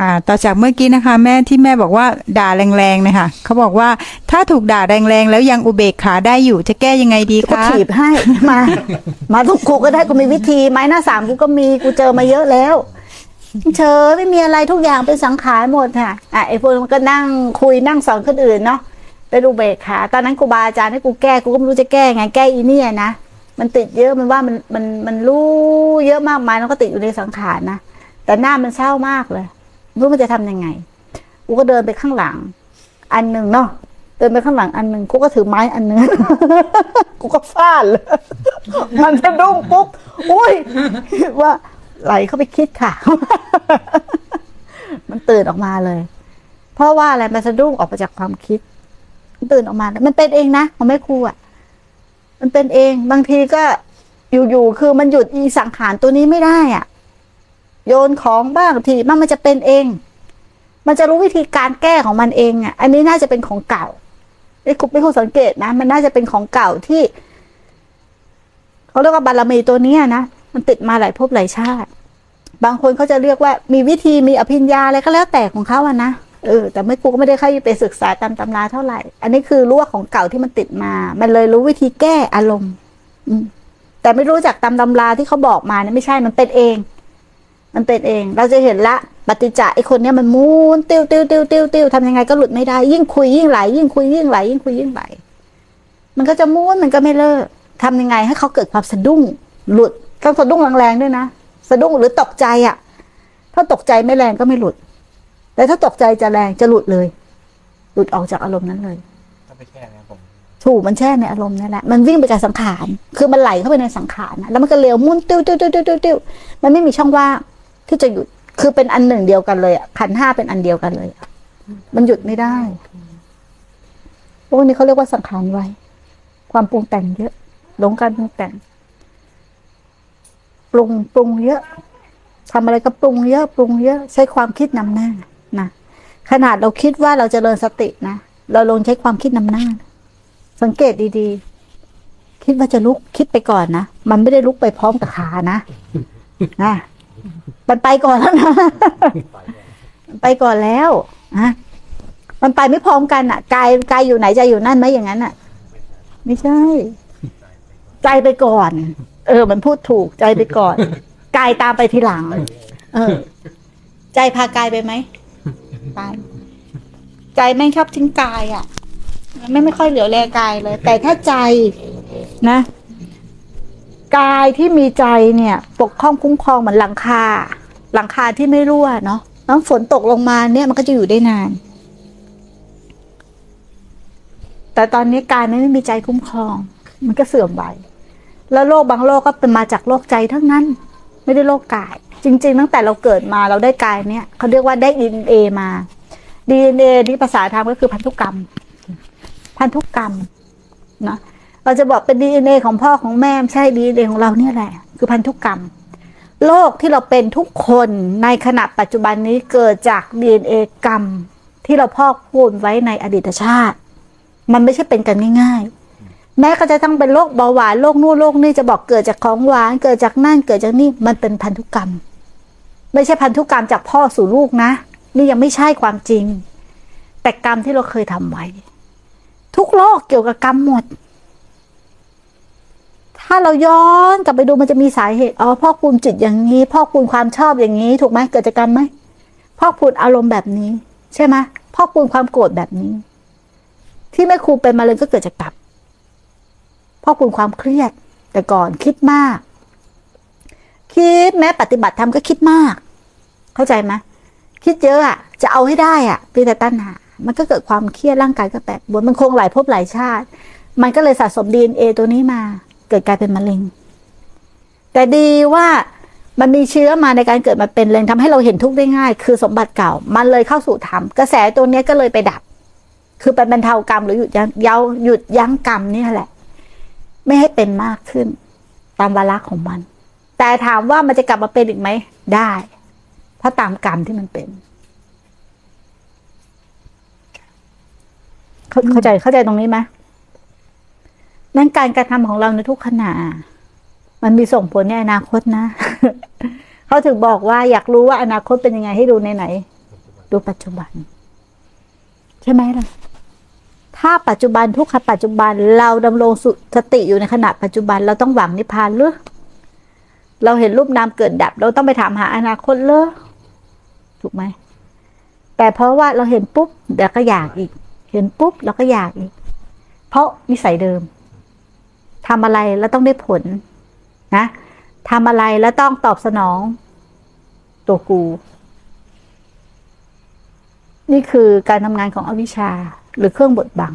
อ่าต่อจากเมื่อกี้นะคะ แม่ที่แม่บอกว่าด่าแรงๆนะคะเขาบอกว่าถ้าถูกด่าแรงๆแล้วยังอุเบกขาได้อยู่จะแก้ยังไงดีก็คะถีบให้ มา มาทุกกูก็ได้กูมีวิธี ไม้หน้าสามกูก็มีกูเจอมาเยอะแล้ว เชยไม่มีอะไรทุกอย่างเป็นสังขารหมดค่ะอะไอ้พวกมันก็นั่งคุยนั่งสอนคนอื่นเนาะไปดูเบกขาตอนนั้นครูบาอาจารย์ให้กูแก้กูก็ไม่รู้จะแก้ไงแก้อีเนี่ยนะมันติดเยอะมันว่ามันมันมันรู้เยอะมากมายแล้วก็ติดอยู่ในสังขารนะแต่หน้ามันเศร้ามากเลยไม่ รู้มันจะทำยังไงกูก็เดินไปข้างหลัง อันหนึ่งเนาะเดินไปข้างหลังอันหนึ่งกูก็ถือไม้อันหนึ่งกูก็ฟาดเลยมันสะดุ้งปุ๊บอุ้ยว่าไหลเข้าไปคิดค่ะ มันตื่นออกมาเลย เพราะว่าอะไรมันสะดุ้งออกมาจากความคิด มันตื่นออกมา มันเป็นเองนะของแม่ครูอะ มันเป็นเอง บางทีก็อยู่ๆคือมันหยุดอีสังขารตัวนี้ไม่ได้อะ โยนของบ้างทีมันมันจะเป็นเอง มันจะรู้วิธีการแก้ของมันเองอะ อันนี้น่าจะเป็นของเก่าไอ้คุปไม่คงสังเกตนะ มันน่าจะเป็นของเก่าที่เขาเรียกว่าบารมีตัวนี้นะมันติดมาหลายภพหลายชาติ บางคนเขาจะเรียกว่ามีวิธีมีอภิญญาอะไรก็แล้วแต่ของเขาอะนะเออแต่ไม่กูก็ไม่ได้เข้าไปศึกษาตามตำราเท่าไหร่ อันนี้คือรู้ว่าของเก่าที่มันติดมา มันเลยรู้วิธีแก้อารมณ์ อืมแต่ไม่รู้จักตามตำราที่เขาบอกมาเนี่ยไม่ใช่มันเป็นเอง มันเป็นเอง เราจะเห็นละปฏิจจะไอคนเนี้ยมันมูนติ้วติ้วติ้วติ้วติ้วทำยังไงก็หลุดไม่ได้ ยิ่งคุยยิ่งไหลยิ่งคุยยิ่งไหลยิ่งคุยยิ่งไหลมันก็จะม้วนมันก็ไม่เลิกทำยังไงให้เขาเกิดความสะดุ้ง หลุดต้องสะดุ้งแรงๆด้วยนะสะดุ้งหรือตกใจอะ่ะ ถ้าตกใจไม่แรงก็ไม่หลุด แต่ถ้าตกใจจะแรงจะหลุดเลย หลุดออกจากอารมณ์นั้นเลยถ้าไปแค่นี้ผมถูกมันแช่ในอารมณ์นั่นแหละมันวิ่งไปกับสังขาร คือมันไหลเข้าไปในสังขารนะแล้วมันก็เร็วมุ่นติ้วติ้วติ้วติ้วติ้วติ้วมันไม่มีช่องว่าง ที่จะหยุดคือเป็นอันหนึ่งเดียวกันเลยอะขันห้าเป็นอันเดียวกันเลยมันหยุดไม่ได้พวกนี้เขาเรียกว่าสังขารไว้ ความปรุงแต่งเยอะหลงการปรุงแต่ง ปรุงปรุงเยอะทำอะไรก็ปรุงเยอะปรุงเยอะใช้ความคิดนำหน้านะขนาดเราคิดว่าเราจเจริญสตินะเราลงใช้ความคิดนำหน้า สังเกตดีๆ คิดว่าจะลุกคิดไปก่อนนะมันไม่ได้ลุกไปพร้อมกับขานะนะ มันไปก่อนแล้วนะมันไปก่อนแล้วอะมันไปไม่พร้อมกันอะกายกายอยู่ไหนใจอยู่นั่นไหมอย่างนั้นอะ ไม่ใช่ ใจไปก่อน เออ มันพูดถูกใจไปก่อนกายตามไปทีหลัง เออ ใจพากายไปไหมไปใจแม่งชอบทิ้งกายอะ ไม่ไม่ค่อยเหลียวแลกายเลย แต่ถ้าใจนะ กายที่มีใจเนี่ยปกครองคุ้มครองเหมือนหลังคา หลังคาที่ไม่รั่วเนาะน้ำฝนตกลงมาเนี่ยมันก็จะอยู่ได้นาน แต่ตอนนี้กายมันไม่มีใจคุ้มครอง มันก็เสื่อมไปแล้วโรคบางโรคก็เป็นมาจากโรคใจทั้งนั้น ไม่ได้โรคกาย จริง ๆ ตั้งแต่เราเกิดมาเราได้กายเนี่ยเขาเรียกว่าได้ดีเอมาดีเอนี่ภาษาธรรมก็คือพันธุกรรม พันธุกรรมนะ เราจะบอกเป็นดีเอ็นเอของพ่อของแม่ใช่ดีเอ็นเอของเราเนี่ยแหละ คือพันธุกรรม โรคที่เราเป็นทุกคนในขณะปัจจุบันนี้เกิดจากดีเอ็นเอกรรม ที่เราพ่อพูนไว้ในอดีตชาติ มันไม่ใช่เป็นกันง่ายๆ แม้ก็จะต้องเป็นโรคเบาหวานโรคนู่นโรคนี่จะบอกเกิดจากของหวาน เกิดจากนั่นเกิดจากนี่มันเป็นพันธุกรรม ไม่ใช่พันธุกรรมจากพ่อสู่ลูกนะ นี่ยังไม่ใช่ความจริง แต่กรรมที่เราเคยทำไว้ ทุกโรคเกี่ยวกับกรรมหมด ถ้าเราย้อนกลับไปดูมันจะมีสาเหตุอ๋อพ่อคูณจิตอย่างนี้ พ่อคูณความชอบอย่างนี้ ถูกไหมเกิดจากกรรมไหมพ่อคูณอารมณ์แบบนี้ ใช่ไหมพ่อคูณความโกรธแบบนี้ ที่แม่ครูเป็นมาเลยก็เกิดจากกรรมพ่อคูณความเครียด แต่ก่อนคิดมาก คิดแม้ปฏิบัติธรรมก็คิดมาก เข้าใจไหมคิดเยอะอะ จะเอาให้ได้อะเป็นแต่ตัณหามันก็เกิดความเครียดร่างกายก็แปดบนมันคงหลายภพหลายชาติ มันก็เลยสะสมดีเอตัวนี้มา เกิดกลายเป็นมะเร็ง แต่ดีว่ามันมีเชื้อมาในการเกิดมาเป็นเลยทำให้เราเห็นทุกข์ได้ง่าย คือสมบัติเก่า มันเลยเข้าสู่ธรรมกระแสตัวนี้ก็เลยไปดับ คือเป็นบรรเทากรรมหรือหยุดยั้งเยาหยุดยั้งกรรมนี่แหละ ไม่ให้เป็นมากขึ้น ตามวาระของมัน แต่ถามว่ามันจะกลับมาเป็นอีกไหมได้ เพราะตามกรรมที่มันเป็นเข้าใจเข้าใจตรงนี้ไหม นั่นการกระทำของเราในทุกขณะ มันมีส่งผลในอนาคตนะ เขาถึงบอกว่าอยากรู้ว่าอนาคตเป็นยังไงให้ดูในไหน ดูปัจจุบัน ใช่ไหมล่ะ ถ้าปัจจุบันทุกขปัจจุบัน เราดำรงสุสติอยู่ในขณะปัจจุบัน เราต้องหวังนิพพานหรือเราเห็นรูปนามเกิดดับ เราต้องไปถามหาอนาคตเลยถูกไหม แต่เพราะว่าเราเห็นปุ๊บเดี๋ยวก็อยากอีก เห็นปุ๊บเราก็อยากอีก เพราะนิสัยเดิม ทำอะไรแล้วต้องได้ผลนะทำอะไรแล้วต้องตอบสนอง ตัวกู นี่คือการทำงานของอวิชชาหรือเครื่องบดบัง